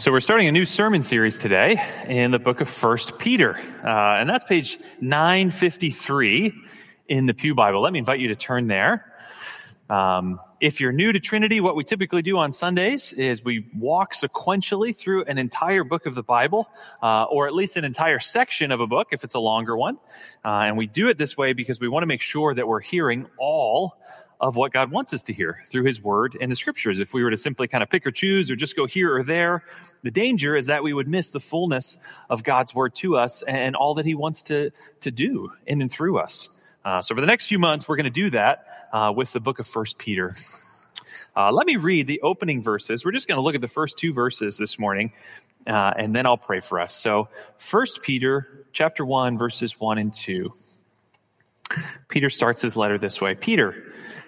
So we're starting a new sermon series today in the book of First Peter, uh, and that's page 953 in the Pew Bible. Let me invite you to turn there. Um, if you're new to Trinity, what we typically do on Sundays is we walk sequentially through an entire book of the Bible, uh, or at least an entire section of a book if it's a longer one. Uh, and we do it this way because we want to make sure that we're hearing all of what God wants us to hear through his word and the scriptures. If we were to simply kind of pick or choose or just go here or there, the danger is that we would miss the fullness of God's word to us and all that he wants to, to do in and through us. Uh, so for the next few months, we're going to do that uh, with the book of First Peter. Uh, let me read the opening verses. We're just going to look at the first two verses this morning, uh, and then I'll pray for us. So, First Peter chapter one, verses one and two. Peter starts his letter this way: Peter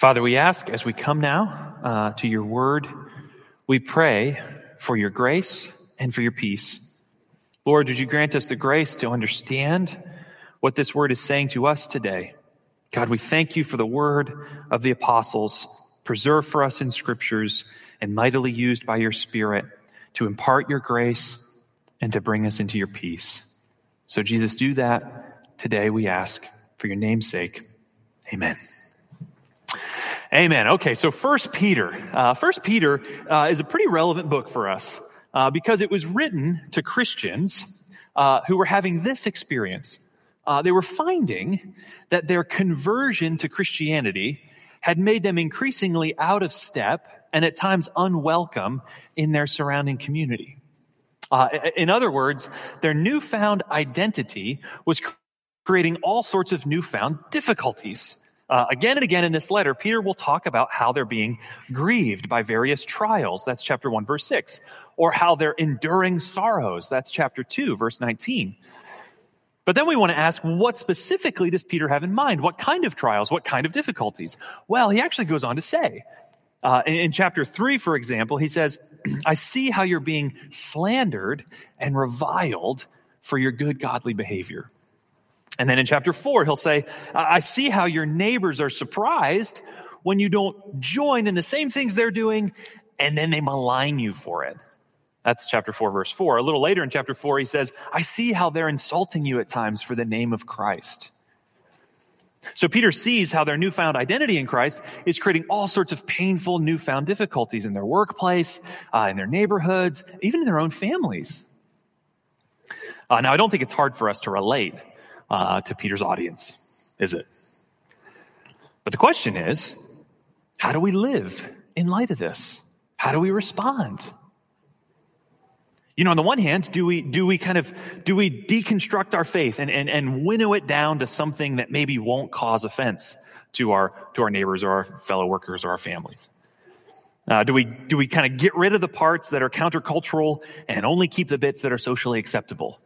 Father, we ask as we come now uh, to your word, we pray for your grace and for your peace. Lord, would you grant us the grace to understand what this word is saying to us today? God, we thank you for the word of the apostles, preserved for us in scriptures and mightily used by your spirit to impart your grace and to bring us into your peace. So, Jesus, do that today, we ask, for your name's sake. Amen. Amen. Okay, so First Peter. Uh, First Peter uh, is a pretty relevant book for us uh, because it was written to Christians uh, who were having this experience. Uh, they were finding that their conversion to Christianity had made them increasingly out of step and at times unwelcome in their surrounding community. Uh, in other words, their newfound identity was creating all sorts of newfound difficulties uh, again and again in this letter, Peter will talk about how they're being grieved by various trials. That's chapter 1, verse 6. Or how they're enduring sorrows. That's chapter 2, verse 19. But then we want to ask, what specifically does Peter have in mind? What kind of trials? What kind of difficulties? Well, he actually goes on to say, uh, in, in chapter 3, for example, he says, I see how you're being slandered and reviled for your good, godly behavior. And then in chapter four, he'll say, I see how your neighbors are surprised when you don't join in the same things they're doing, and then they malign you for it. That's chapter 4, verse 4. A little later in chapter 4, he says, I see how they're insulting you at times for the name of Christ. So Peter sees how their newfound identity in Christ is creating all sorts of painful newfound difficulties in their workplace, uh, in their neighborhoods, even in their own families. Uh, now, I don't think it's hard for us to relate uh, to Peter's audience, is it? But the question is how do we live in light of this? How do we respond? You know, on the one hand, do we, do we kind of, do we deconstruct our faith and, and, and winnow it down to something that maybe won't cause offense to our, to our neighbors or our fellow workers or our families? Uh, do we, do we kind of get rid of the parts that are countercultural and only keep the bits that are socially acceptable?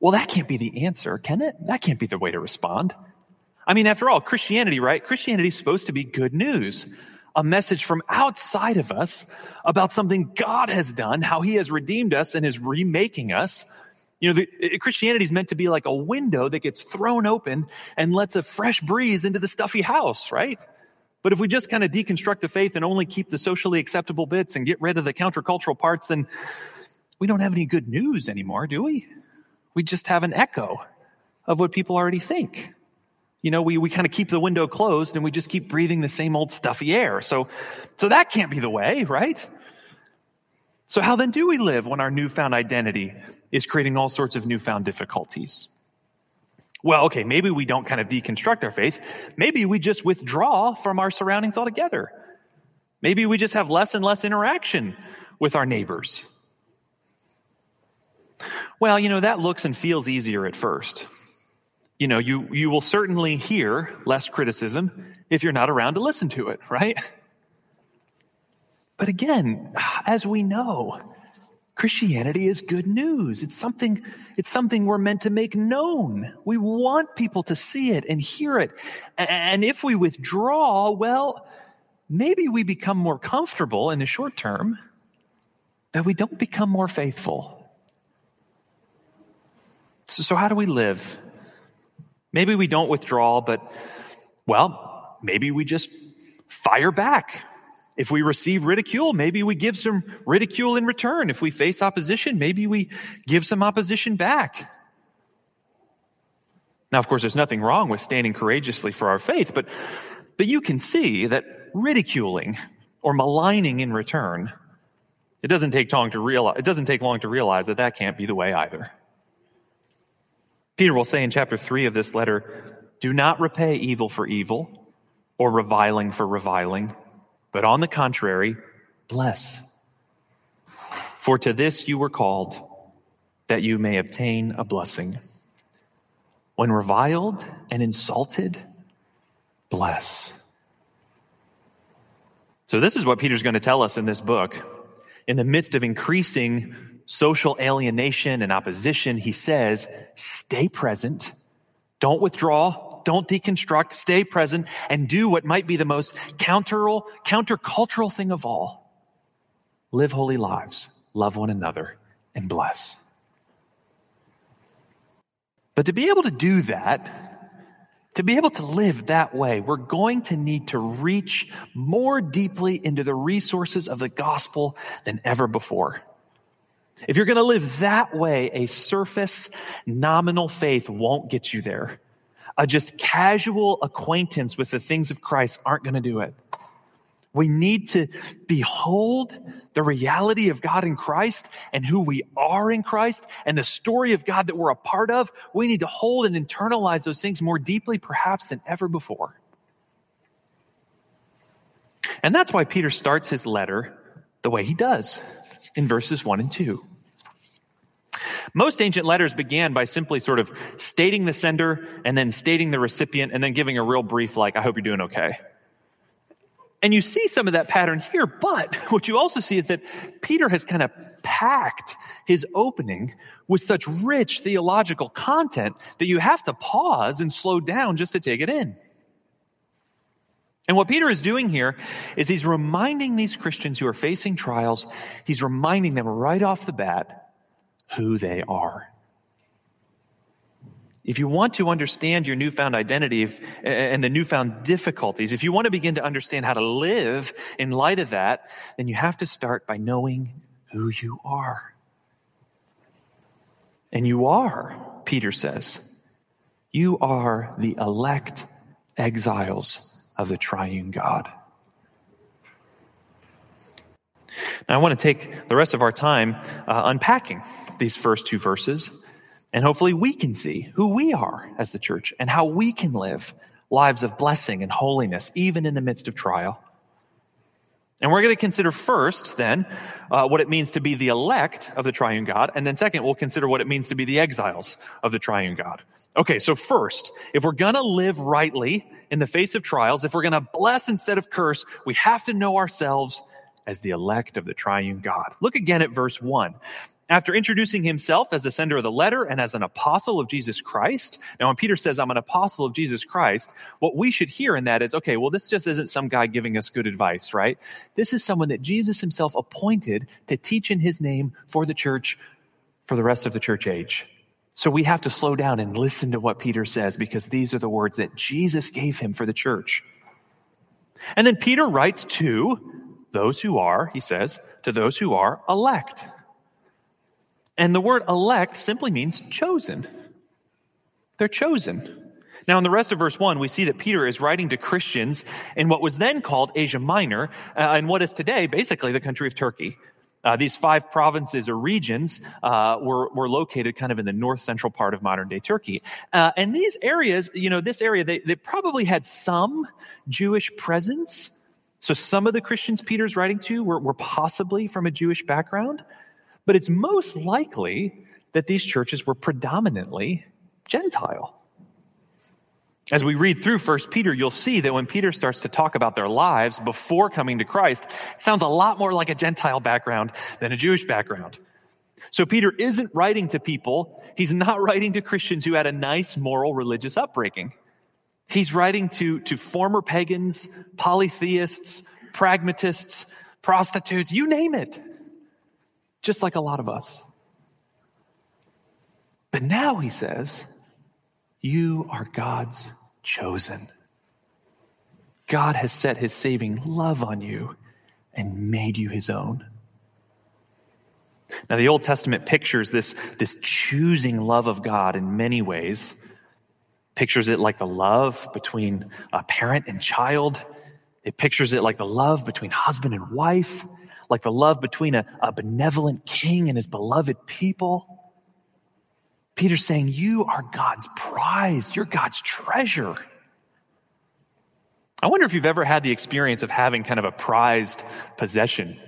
Well, that can't be the answer, can it? That can't be the way to respond. I mean, after all, Christianity, right? Christianity is supposed to be good news, a message from outside of us about something God has done, how he has redeemed us and is remaking us. You know, the, Christianity is meant to be like a window that gets thrown open and lets a fresh breeze into the stuffy house, right? But if we just kind of deconstruct the faith and only keep the socially acceptable bits and get rid of the countercultural parts, then we don't have any good news anymore, do we? We just have an echo of what people already think. You know, we, we kind of keep the window closed and we just keep breathing the same old stuffy air. So, so that can't be the way, right? So how then do we live when our newfound identity is creating all sorts of newfound difficulties? Well, okay, maybe we don't kind of deconstruct our faith. Maybe we just withdraw from our surroundings altogether. Maybe we just have less and less interaction with our neighbors. Well, you know, that looks and feels easier at first. You know, you, you will certainly hear less criticism if you're not around to listen to it, right? But again, as we know, Christianity is good news. It's something, it's something we're meant to make known. We want people to see it and hear it. And if we withdraw, well, maybe we become more comfortable in the short term, but we don't become more faithful. So, so how do we live? Maybe we don't withdraw, but, well, maybe we just fire back. If we receive ridicule, maybe we give some ridicule in return. If we face opposition, maybe we give some opposition back. Now, of course, there's nothing wrong with standing courageously for our faith, but, but you can see that ridiculing or maligning in return, it doesn't take long to realize, it doesn't take long to realize that that can't be the way either. Peter will say in chapter 3 of this letter, do not repay evil for evil or reviling for reviling, but on the contrary, bless. For to this you were called, that you may obtain a blessing. When reviled and insulted, bless. So, this is what Peter's going to tell us in this book. In the midst of increasing social alienation and opposition, he says, stay present, don't withdraw, don't deconstruct, stay present, and do what might be the most counter countercultural thing of all. Live holy lives, love one another, and bless. But to be able to do that, to be able to live that way, we're going to need to reach more deeply into the resources of the gospel than ever before. If you're going to live that way, a surface nominal faith won't get you there. A just casual acquaintance with the things of Christ aren't going to do it. We need to behold the reality of God in Christ and who we are in Christ and the story of God that we're a part of. We need to hold and internalize those things more deeply, perhaps, than ever before. And that's why Peter starts his letter the way he does in verses 1 and 2. Most ancient letters began by simply sort of stating the sender and then stating the recipient and then giving a real brief, like, I hope you're doing okay. And you see some of that pattern here, but what you also see is that Peter has kind of packed his opening with such rich theological content that you have to pause and slow down just to take it in. And what Peter is doing here is he's reminding these Christians who are facing trials, he's reminding them right off the bat who they are. If you want to understand your newfound identity and the newfound difficulties, if you want to begin to understand how to live in light of that, then you have to start by knowing who you are. And you are, Peter says, you are the elect exiles of the triune God. Now, I want to take the rest of our time uh, unpacking these first two verses, and hopefully we can see who we are as the church and how we can live lives of blessing and holiness, even in the midst of trial. And we're going to consider first, then, uh, what it means to be the elect of the triune God. And then, second, we'll consider what it means to be the exiles of the triune God. Okay, so first, if we're going to live rightly in the face of trials, if we're going to bless instead of curse, we have to know ourselves as the elect of the triune God. Look again at verse 1. After introducing himself as the sender of the letter and as an apostle of Jesus Christ. Now, when Peter says, I'm an apostle of Jesus Christ, what we should hear in that is, okay, well, this just isn't some guy giving us good advice, right? This is someone that Jesus himself appointed to teach in his name for the church for the rest of the church age. So we have to slow down and listen to what Peter says because these are the words that Jesus gave him for the church. And then Peter writes to those who are, he says, to those who are elect. And the word elect simply means chosen. They're chosen. Now, in the rest of verse 1, we see that Peter is writing to Christians in what was then called Asia Minor, uh, and what is today basically the country of Turkey. Uh, these five provinces or regions uh, were, were located kind of in the north central part of modern day Turkey. Uh, and these areas, you know, this area, they, they probably had some Jewish presence, so some of the Christians Peter's writing to were, were possibly from a Jewish background, but it's most likely that these churches were predominantly Gentile. As we read through 1 Peter, you'll see that when Peter starts to talk about their lives before coming to Christ, it sounds a lot more like a Gentile background than a Jewish background. So Peter isn't writing to people, he's not writing to Christians who had a nice moral religious upbringing. He's writing to, to former pagans, polytheists, pragmatists, prostitutes, you name it. Just like a lot of us. But now he says, you are God's chosen. God has set his saving love on you and made you his own. Now, the Old Testament pictures this, this choosing love of God in many ways. Pictures it like the love between a parent and child. It pictures it like the love between husband and wife, like the love between a, a benevolent king and his beloved people. Peter's saying, You are God's prize, you're God's treasure. I wonder if you've ever had the experience of having kind of a prized possession.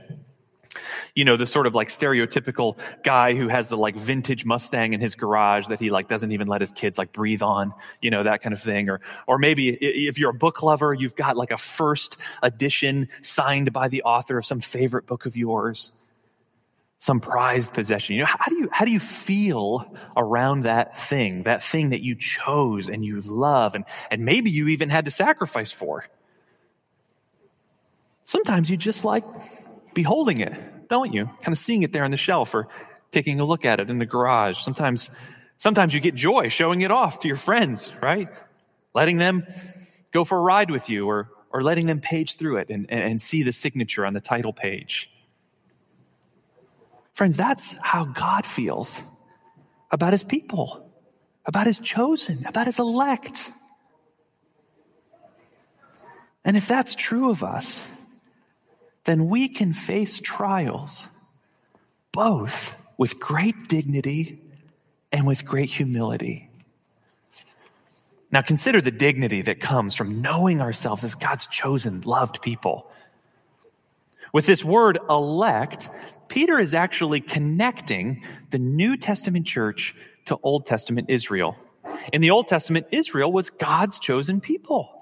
You know, the sort of like stereotypical guy who has the like vintage Mustang in his garage that he like doesn't even let his kids like breathe on, you know, that kind of thing. Or, or maybe if you're a book lover, you've got like a first edition signed by the author of some favorite book of yours some prized possession. You know, how do you, how do you feel around that thing, that thing that you chose and you love and, and maybe you even had to sacrifice for? Sometimes you just like beholding it, don't you? Kind of seeing it there on the shelf or taking a look at it in the garage. Sometimes, sometimes you get joy showing it off to your friends, right? Letting them go for a ride with you or, or letting them page through it and, and see the signature on the title page. Friends, that's how God feels about his people, about his chosen, about his elect. And if that's true of us, then we can face trials both with great dignity and with great humility. Now, consider the dignity that comes from knowing ourselves as God's chosen, loved people. With this word elect, Peter is actually connecting the New Testament church to Old Testament Israel. In the Old Testament, Israel was God's chosen people.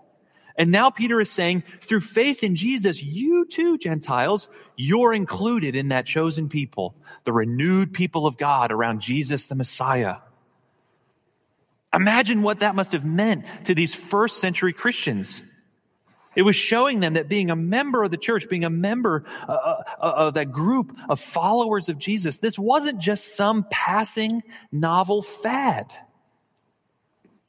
And now Peter is saying, through faith in Jesus, you too, Gentiles, you're included in that chosen people, the renewed people of God around Jesus the Messiah. Imagine what that must have meant to these first century Christians. It was showing them that being a member of the church, being a member uh, uh, uh, of that group of followers of Jesus, this wasn't just some passing novel fad.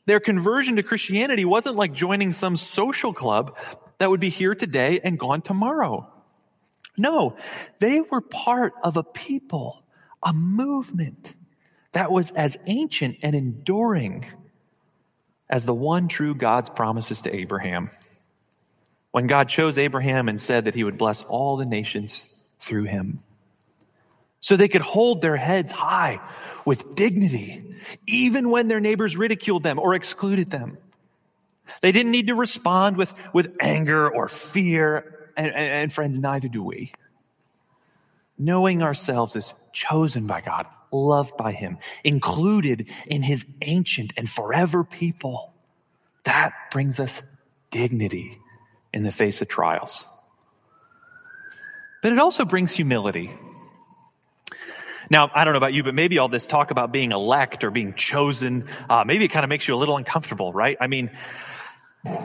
Their conversion to Christianity wasn't like joining some social club that would be here today and gone tomorrow. No, they were part of a people, a movement that was as ancient and enduring as the one true God's promises to Abraham when God chose Abraham and said that he would bless all the nations through him. So they could hold their heads high with dignity, even when their neighbors ridiculed them or excluded them. They didn't need to respond with, with anger or fear, and, and, and friends, neither do we. Knowing ourselves as chosen by God, loved by Him, included in His ancient and forever people, that brings us dignity in the face of trials. But it also brings humility. Now, I don't know about you, but maybe all this talk about being elect or being chosen, uh, maybe it kind of makes you a little uncomfortable, right? I mean,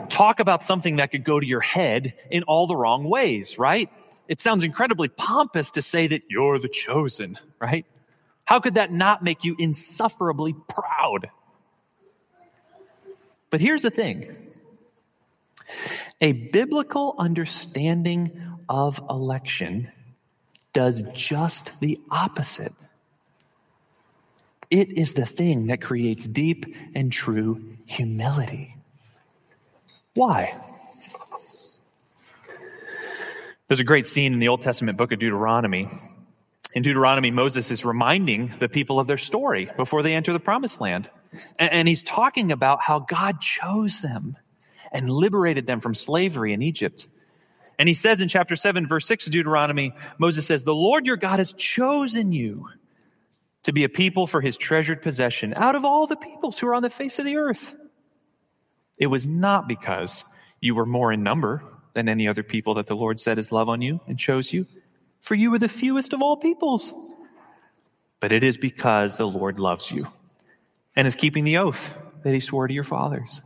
talk about something that could go to your head in all the wrong ways, right? It sounds incredibly pompous to say that you're the chosen, right? How could that not make you insufferably proud? But here's the thing a biblical understanding of election does just the opposite. It is the thing that creates deep and true humility. Why? There's a great scene in the Old Testament book of Deuteronomy. In Deuteronomy, Moses is reminding the people of their story before they enter the promised land. And he's talking about how God chose them and liberated them from slavery in Egypt. And he says in chapter 7, verse 6 of Deuteronomy, Moses says, The Lord your God has chosen you to be a people for his treasured possession out of all the peoples who are on the face of the earth. It was not because you were more in number than any other people that the Lord set his love on you and chose you, for you were the fewest of all peoples. But it is because the Lord loves you and is keeping the oath that he swore to your fathers.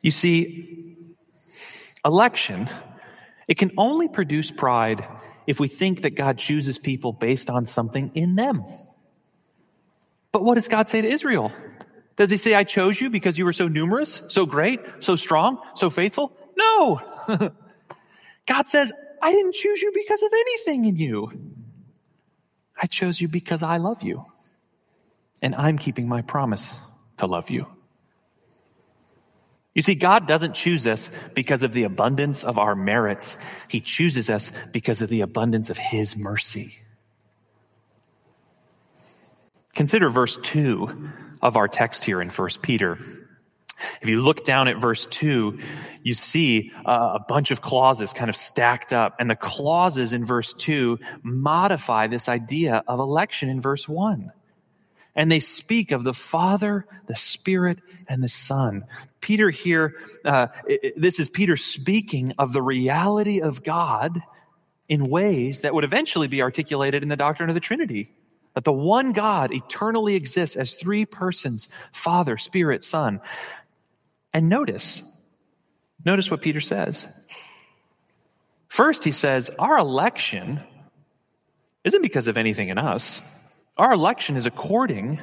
You see, election, it can only produce pride if we think that God chooses people based on something in them. But what does God say to Israel? Does he say, I chose you because you were so numerous, so great, so strong, so faithful? No. God says, I didn't choose you because of anything in you. I chose you because I love you. And I'm keeping my promise to love you. You see, God doesn't choose us because of the abundance of our merits. He chooses us because of the abundance of His mercy. Consider verse 2 of our text here in 1 Peter. If you look down at verse 2, you see uh, a bunch of clauses kind of stacked up. And the clauses in verse 2 modify this idea of election in verse 1 and they speak of the Father, the Spirit, and the Son. Peter here, uh, this is Peter speaking of the reality of God in ways that would eventually be articulated in the doctrine of the Trinity. That the one God eternally exists as three persons Father, Spirit, Son. And notice, notice what Peter says. First, he says, Our election isn't because of anything in us. Our election is according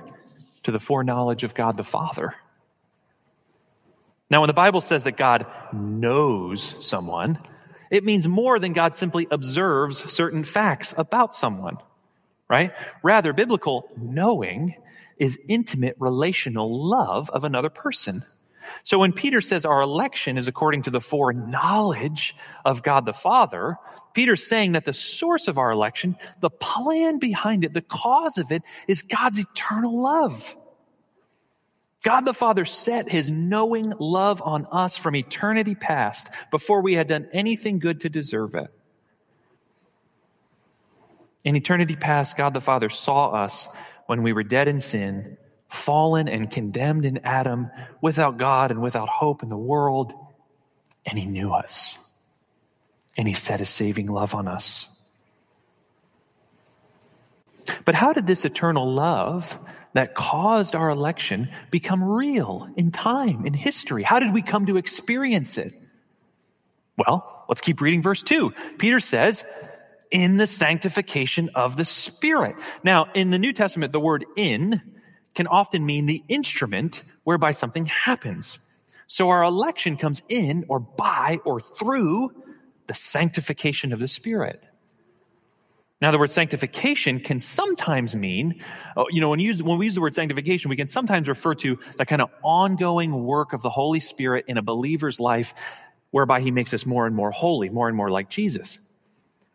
to the foreknowledge of God the Father. Now, when the Bible says that God knows someone, it means more than God simply observes certain facts about someone, right? Rather, biblical knowing is intimate relational love of another person. So when Peter says our election is according to the foreknowledge of God the Father, Peter's saying that the source of our election, the plan behind it, the cause of it is God's eternal love. God the Father set his knowing love on us from eternity past before we had done anything good to deserve it. In eternity past, God the Father saw us when we were dead in sin fallen and condemned in Adam, without God and without hope in the world. And he knew us. And he set his saving love on us. But how did this eternal love that caused our election become real in time, in history? How did we come to experience it? Well, let's keep reading verse 2. Peter says, in the sanctification of the Spirit. Now, in the New Testament, the word in can often mean the instrument whereby something happens. So our election comes in or by or through the sanctification of the Spirit. Now, the word sanctification can sometimes mean, oh, you know, when, use, when we use the word sanctification, we can sometimes refer to the kind of ongoing work of the Holy Spirit in a believer's life whereby he makes us more and more holy, more and more like Jesus.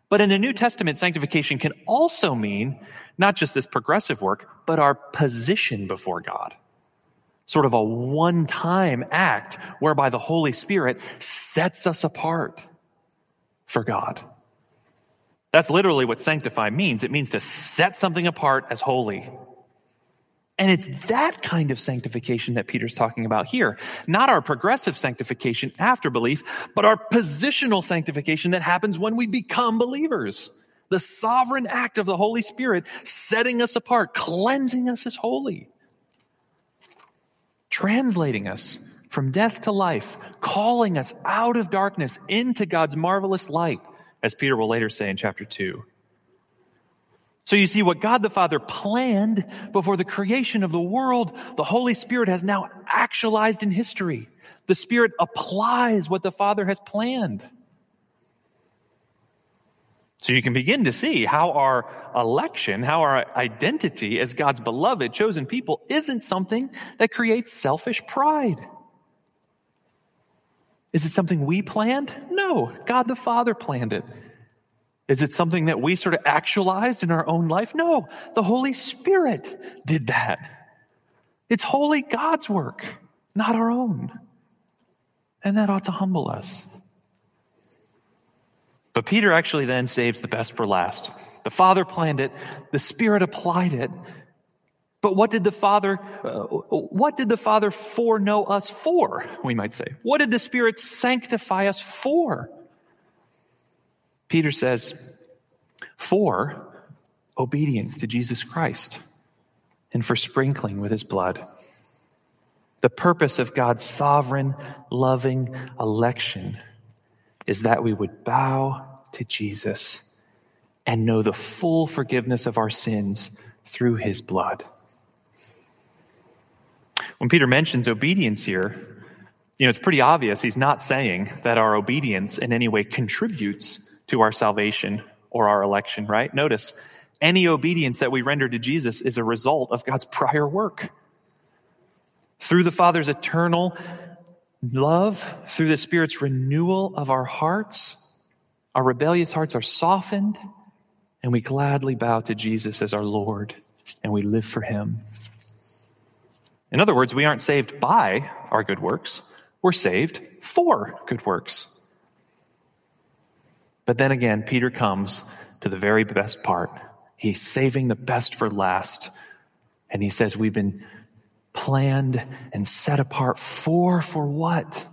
But in the New Testament, sanctification can also mean not just this progressive work, but our position before God. Sort of a one time act whereby the Holy Spirit sets us apart for God. That's literally what sanctify means. It means to set something apart as holy. And it's that kind of sanctification that Peter's talking about here. Not our progressive sanctification after belief, but our positional sanctification that happens when we become believers. The sovereign act of the Holy Spirit setting us apart, cleansing us as holy, translating us from death to life, calling us out of darkness into God's marvelous light, as Peter will later say in chapter 2. So you see what God the Father planned before the creation of the world, the Holy Spirit has now actualized in history. The Spirit applies what the Father has planned. So you can begin to see how our election, how our identity as God's beloved, chosen people isn't something that creates selfish pride. Is it something we planned? No, God the Father planned it. Is it something that we sort of actualized in our own life? No, the Holy Spirit did that. It's wholly God's work, not our own. And that ought to humble us. But Peter actually then saves the best for last. The Father planned it, the Spirit applied it. But what did the Father, uh, what did the Father foreknow us for, we might say? What did the Spirit sanctify us for? Peter says, for obedience to Jesus Christ and for sprinkling with his blood. The purpose of God's sovereign, loving election is that we would bow to Jesus and know the full forgiveness of our sins through his blood. When Peter mentions obedience here, you know, it's pretty obvious he's not saying that our obedience in any way contributes to our salvation or our election, right? Notice, any obedience that we render to Jesus is a result of God's prior work. Through the Father's eternal love, through the Spirit's renewal of our hearts, our rebellious hearts are softened, and we gladly bow to Jesus as our Lord, and we live for Him. In other words, we aren't saved by our good works, we're saved for good works. But then again, Peter comes to the very best part. He's saving the best for last. And he says, We've been planned and set apart for, for what?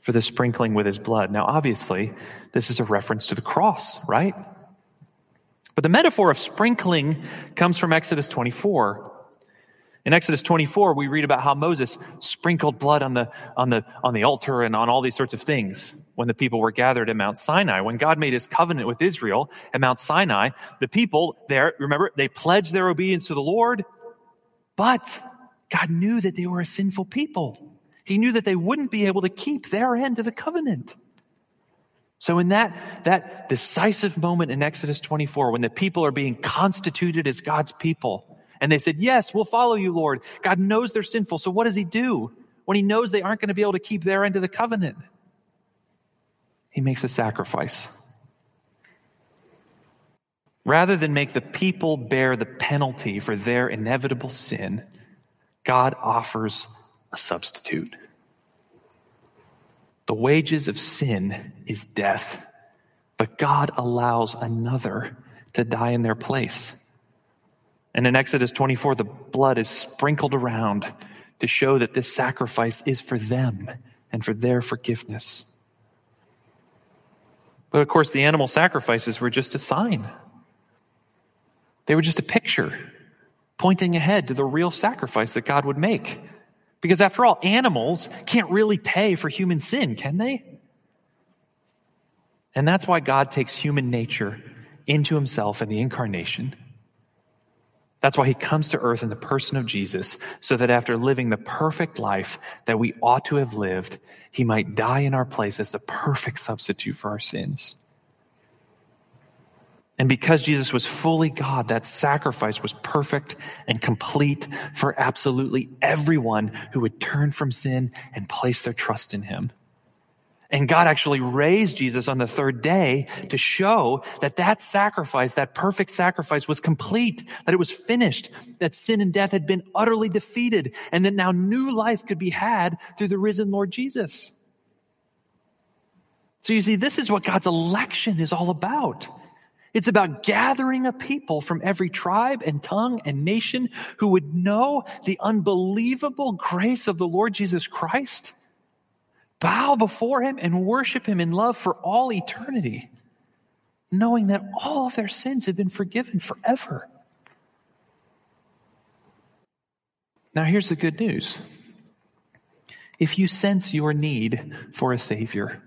For the sprinkling with his blood. Now, obviously, this is a reference to the cross, right? But the metaphor of sprinkling comes from Exodus 24. In Exodus 24, we read about how Moses sprinkled blood on the, on the, on the altar and on all these sorts of things when the people were gathered at Mount Sinai. When God made his covenant with Israel at Mount Sinai, the people there, remember, they pledged their obedience to the Lord, but God knew that they were a sinful people. He knew that they wouldn't be able to keep their end of the covenant. So in that, that decisive moment in Exodus 24, when the people are being constituted as God's people, and they said, Yes, we'll follow you, Lord. God knows they're sinful. So what does he do when he knows they aren't going to be able to keep their end of the covenant? He makes a sacrifice. Rather than make the people bear the penalty for their inevitable sin, God offers a substitute. The wages of sin is death, but God allows another to die in their place. And in Exodus 24, the blood is sprinkled around to show that this sacrifice is for them and for their forgiveness. But of course, the animal sacrifices were just a sign. They were just a picture pointing ahead to the real sacrifice that God would make. Because after all, animals can't really pay for human sin, can they? And that's why God takes human nature into himself in the incarnation that's why he comes to earth in the person of Jesus, so that after living the perfect life that we ought to have lived, he might die in our place as the perfect substitute for our sins. And because Jesus was fully God, that sacrifice was perfect and complete for absolutely everyone who would turn from sin and place their trust in him. And God actually raised Jesus on the third day to show that that sacrifice, that perfect sacrifice was complete, that it was finished, that sin and death had been utterly defeated, and that now new life could be had through the risen Lord Jesus. So you see, this is what God's election is all about. It's about gathering a people from every tribe and tongue and nation who would know the unbelievable grace of the Lord Jesus Christ bow before him and worship him in love for all eternity, knowing that all of their sins have been forgiven forever. Now, here's the good news. If you sense your need for a Savior,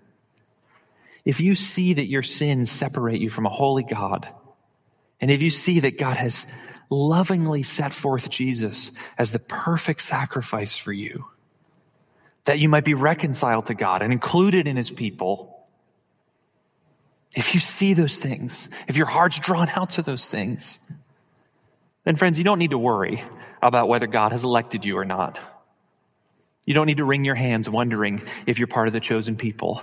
if you see that your sins separate you from a holy God, and if you see that God has lovingly set forth Jesus as the perfect sacrifice for you, that you might be reconciled to God and included in his people. If you see those things, if your heart's drawn out to those things, then friends, you don't need to worry about whether God has elected you or not. You don't need to wring your hands wondering if you're part of the chosen people.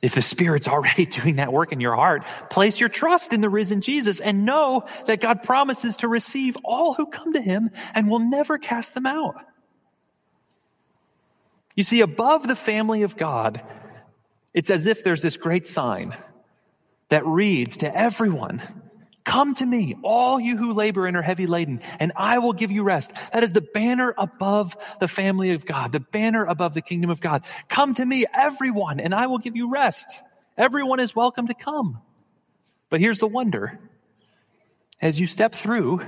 If the Spirit's already doing that work in your heart, place your trust in the risen Jesus and know that God promises to receive all who come to him and will never cast them out. You see, above the family of God, it's as if there's this great sign that reads to everyone Come to me, all you who labor and are heavy laden, and I will give you rest. That is the banner above the family of God, the banner above the kingdom of God. Come to me, everyone, and I will give you rest. Everyone is welcome to come. But here's the wonder. As you step through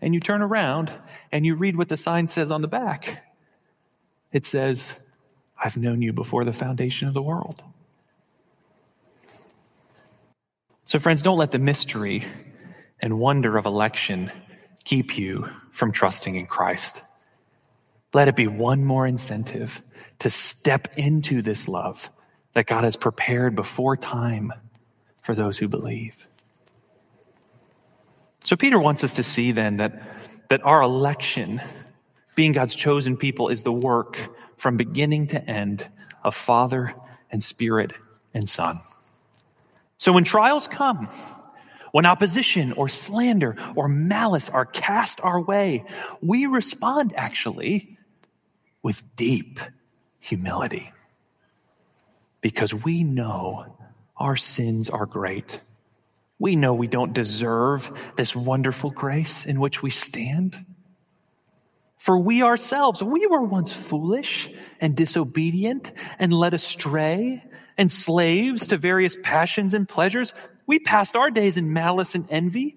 and you turn around and you read what the sign says on the back, it says, I've known you before the foundation of the world. So, friends, don't let the mystery and wonder of election keep you from trusting in Christ. Let it be one more incentive to step into this love that God has prepared before time for those who believe. So Peter wants us to see then that, that our election, being God's chosen people, is the work from beginning to end of Father and Spirit and Son. So when trials come, when opposition or slander or malice are cast our way, we respond actually with deep humility because we know our sins are great. We know we don't deserve this wonderful grace in which we stand. For we ourselves, we were once foolish and disobedient and led astray and slaves to various passions and pleasures. We passed our days in malice and envy,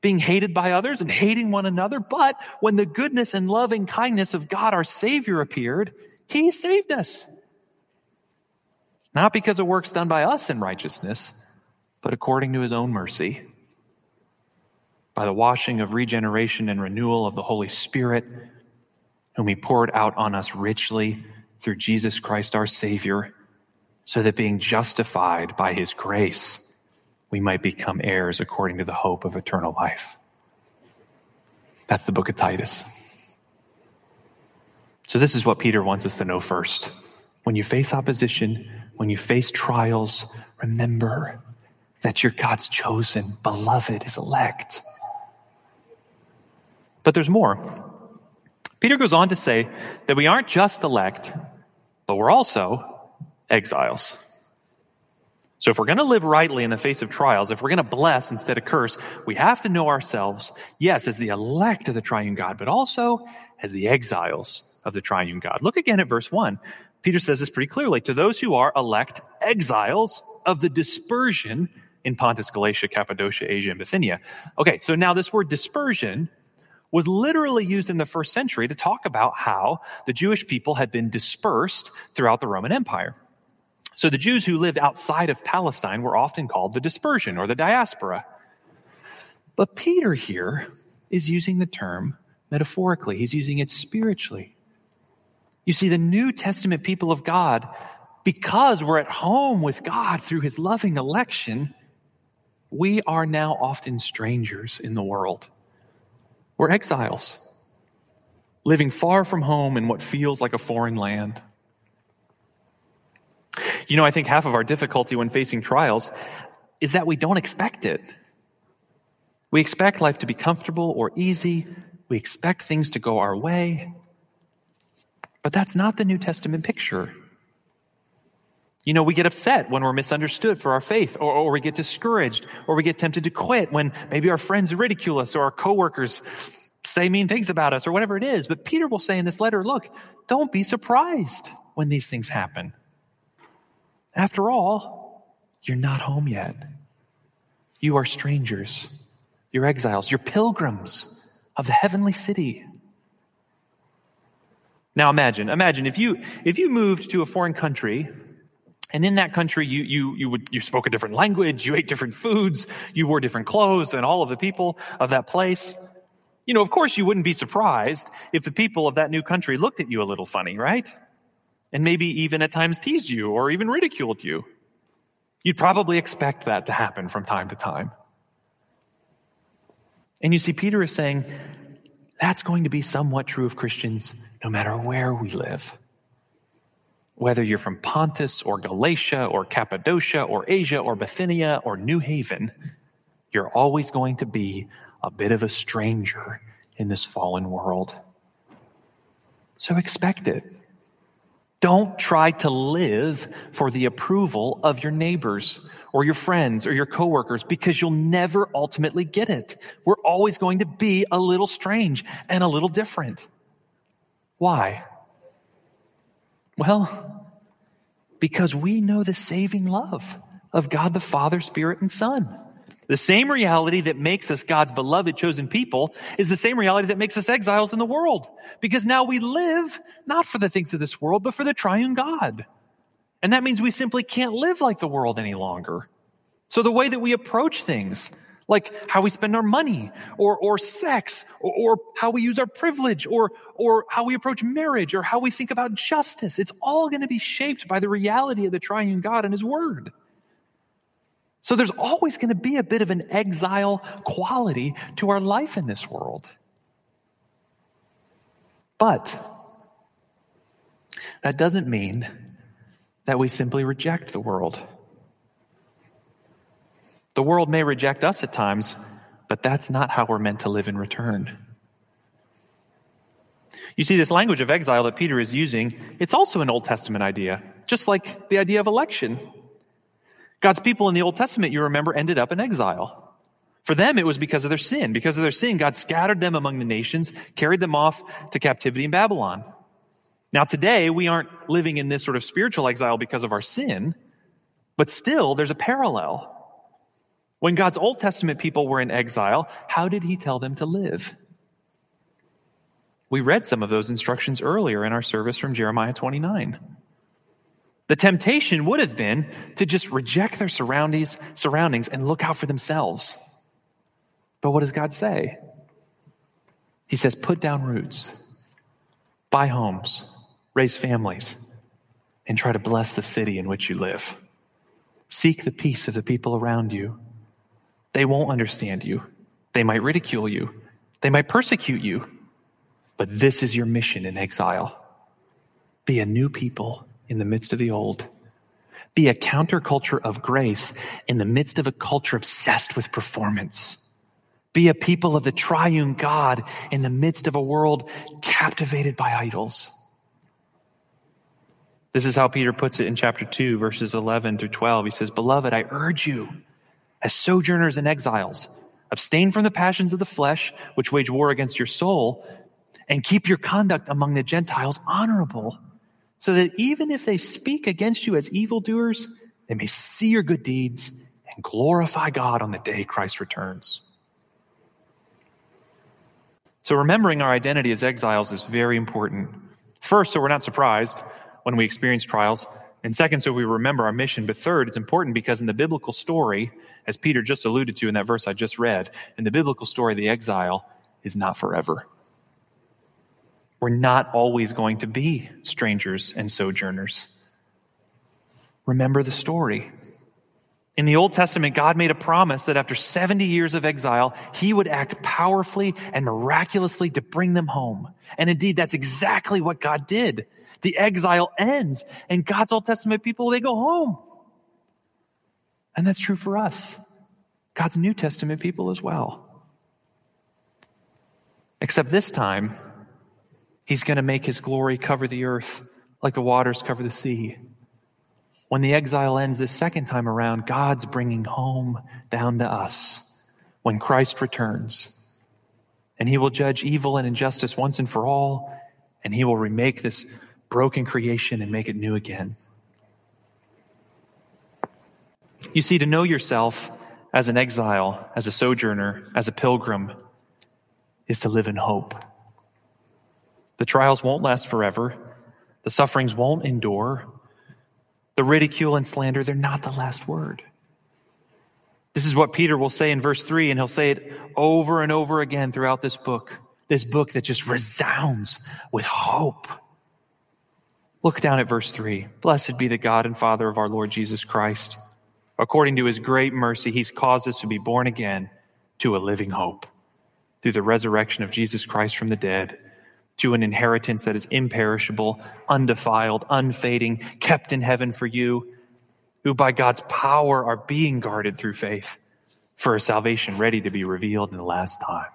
being hated by others and hating one another. But when the goodness and loving kindness of God our Savior appeared, He saved us. Not because of works done by us in righteousness, but according to His own mercy, by the washing of regeneration and renewal of the Holy Spirit, whom He poured out on us richly through Jesus Christ our Savior, so that being justified by His grace, we might become heirs according to the hope of eternal life. That's the book of Titus. So, this is what Peter wants us to know first. When you face opposition, when you face trials, remember that you're God's chosen, beloved, his elect. But there's more. Peter goes on to say that we aren't just elect, but we're also exiles. So if we're going to live rightly in the face of trials, if we're going to bless instead of curse, we have to know ourselves, yes, as the elect of the triune God, but also as the exiles of the triune God. Look again at verse 1. Peter says this pretty clearly. To those who are elect exiles of the dispersion in Pontus, Galatia, Cappadocia, Asia, and Bithynia. Okay, so now this word dispersion was literally used in the first century to talk about how the Jewish people had been dispersed throughout the Roman Empire. So the Jews who lived outside of Palestine were often called the dispersion or the diaspora. But Peter here is using the term metaphorically, he's using it spiritually. You see, the New Testament people of God, because we're at home with God through his loving election, we are now often strangers in the world. We're exiles, living far from home in what feels like a foreign land. You know, I think half of our difficulty when facing trials is that we don't expect it. We expect life to be comfortable or easy. We expect things to go our way. But that's not the New Testament picture. You know, we get upset when we're misunderstood for our faith, or, or, we get discouraged, or we get tempted to quit when maybe our friends ridicule us or our coworkers say mean things about us or whatever it is. But Peter will say in this letter, look, don't be surprised when these things happen. After all, you're not home yet. You are strangers. You're exiles. You're pilgrims of the heavenly city. Now imagine, imagine if you, if you moved to a foreign country and in that country you, you, you would, you spoke a different language, you ate different foods, you wore different clothes than all of the people of that place. You know, of course you wouldn't be surprised if the people of that new country looked at you a little funny, right? and maybe even at times teased you or even ridiculed you. You'd probably expect that to happen from time to time. And you see, Peter is saying that's going to be somewhat true of Christians no matter where we live. Whether you're from Pontus or Galatia or Cappadocia or Asia or Bithynia or New Haven, you're always going to be a bit of a stranger in this fallen world. So expect it. Don't try to live for the approval of your neighbors or your friends or your coworkers because you'll never ultimately get it. We're always going to be a little strange and a little different. Why? Well, because we know the saving love of God the Father, Spirit, and Son. The same reality that makes us God's beloved chosen people is the same reality that makes us exiles in the world. Because now we live not for the things of this world, but for the triune God. And that means we simply can't live like the world any longer. So the way that we approach things, like how we spend our money or, or sex or, or how we use our privilege or, or how we approach marriage or how we think about justice, it's all going to be shaped by the reality of the triune God and his word. So there's always going to be a bit of an exile quality to our life in this world. But that doesn't mean that we simply reject the world. The world may reject us at times, but that's not how we're meant to live in return. You see, this language of exile that Peter is using, it's also an Old Testament idea, just like the idea of election. God's people in the Old Testament, you remember, ended up in exile. For them, it was because of their sin. Because of their sin, God scattered them among the nations, carried them off to captivity in Babylon. Now, today, we aren't living in this sort of spiritual exile because of our sin, but still, there's a parallel. When God's Old Testament people were in exile, how did he tell them to live? We read some of those instructions earlier in our service from Jeremiah 29. The temptation would have been to just reject their surroundings, surroundings and look out for themselves. But what does God say? He says, put down roots, buy homes, raise families, and try to bless the city in which you live. Seek the peace of the people around you. They won't understand you. They might ridicule you. They might persecute you. But this is your mission in exile. Be a new people in the midst of the old. Be a counterculture of grace in the midst of a culture obsessed with performance. Be a people of the triune God in the midst of a world captivated by idols. This is how Peter puts it in chapter 2, verses 11 through 12. He says, Beloved, I urge you, as sojourners and exiles, abstain from the passions of the flesh, which wage war against your soul, and keep your conduct among the Gentiles honorable so that even if they speak against you as evildoers, they may see your good deeds and glorify God on the day Christ returns. So, remembering our identity as exiles is very important. First, so we're not surprised when we experience trials. And second, so we remember our mission. But third, it's important because in the biblical story, as Peter just alluded to in that verse I just read, in the biblical story, the exile is not forever. We're not always going to be strangers and sojourners. Remember the story. In the Old Testament, God made a promise that after 70 years of exile, he would act powerfully and miraculously to bring them home. And indeed, that's exactly what God did. The exile ends, and God's Old Testament people, they go home. And that's true for us, God's New Testament people as well. Except this time, He's going to make his glory cover the earth like the waters cover the sea. When the exile ends this second time around, God's bringing home down to us when Christ returns. And he will judge evil and injustice once and for all, and he will remake this broken creation and make it new again. You see, to know yourself as an exile, as a sojourner, as a pilgrim, is to live in hope. The trials won't last forever. The sufferings won't endure. The ridicule and slander, they're not the last word. This is what Peter will say in verse 3, and he'll say it over and over again throughout this book. This book that just resounds with hope. Look down at verse 3. Blessed be the God and Father of our Lord Jesus Christ. According to his great mercy, he's caused us to be born again to a living hope through the resurrection of Jesus Christ from the dead to an inheritance that is imperishable, undefiled, unfading, kept in heaven for you, who by God's power are being guarded through faith for a salvation ready to be revealed in the last time.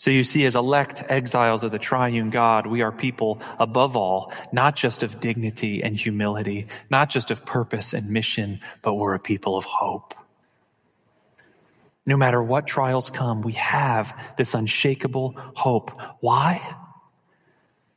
So you see, as elect exiles of the triune God, we are people above all, not just of dignity and humility, not just of purpose and mission, but we're a people of hope. No matter what trials come, we have this unshakable hope. Why?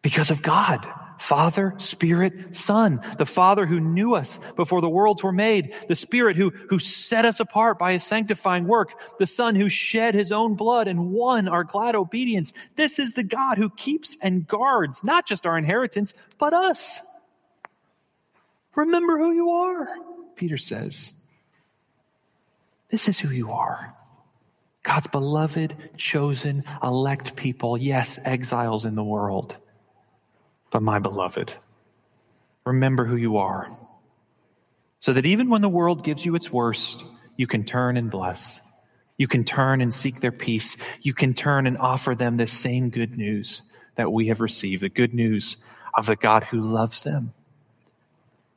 Because of God. Father, Spirit, Son. The Father who knew us before the worlds were made. The Spirit who, who set us apart by his sanctifying work. The Son who shed his own blood and won our glad obedience. This is the God who keeps and guards not just our inheritance, but us. Remember who you are, Peter says. This is who you are. God's beloved, chosen, elect people. Yes, exiles in the world but my beloved. Remember who you are, so that even when the world gives you its worst, you can turn and bless. You can turn and seek their peace. You can turn and offer them the same good news that we have received the good news of the God who loves them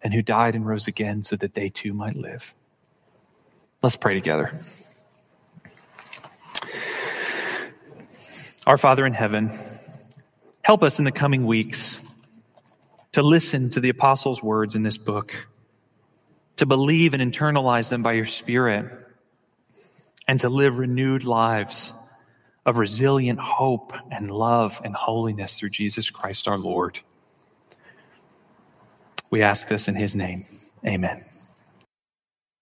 and who died and rose again so that they too might live. Let's pray together. Our Father in heaven, help us in the coming weeks to listen to the apostles' words in this book, to believe and internalize them by your Spirit, and to live renewed lives of resilient hope and love and holiness through Jesus Christ our Lord. We ask this in his name. Amen.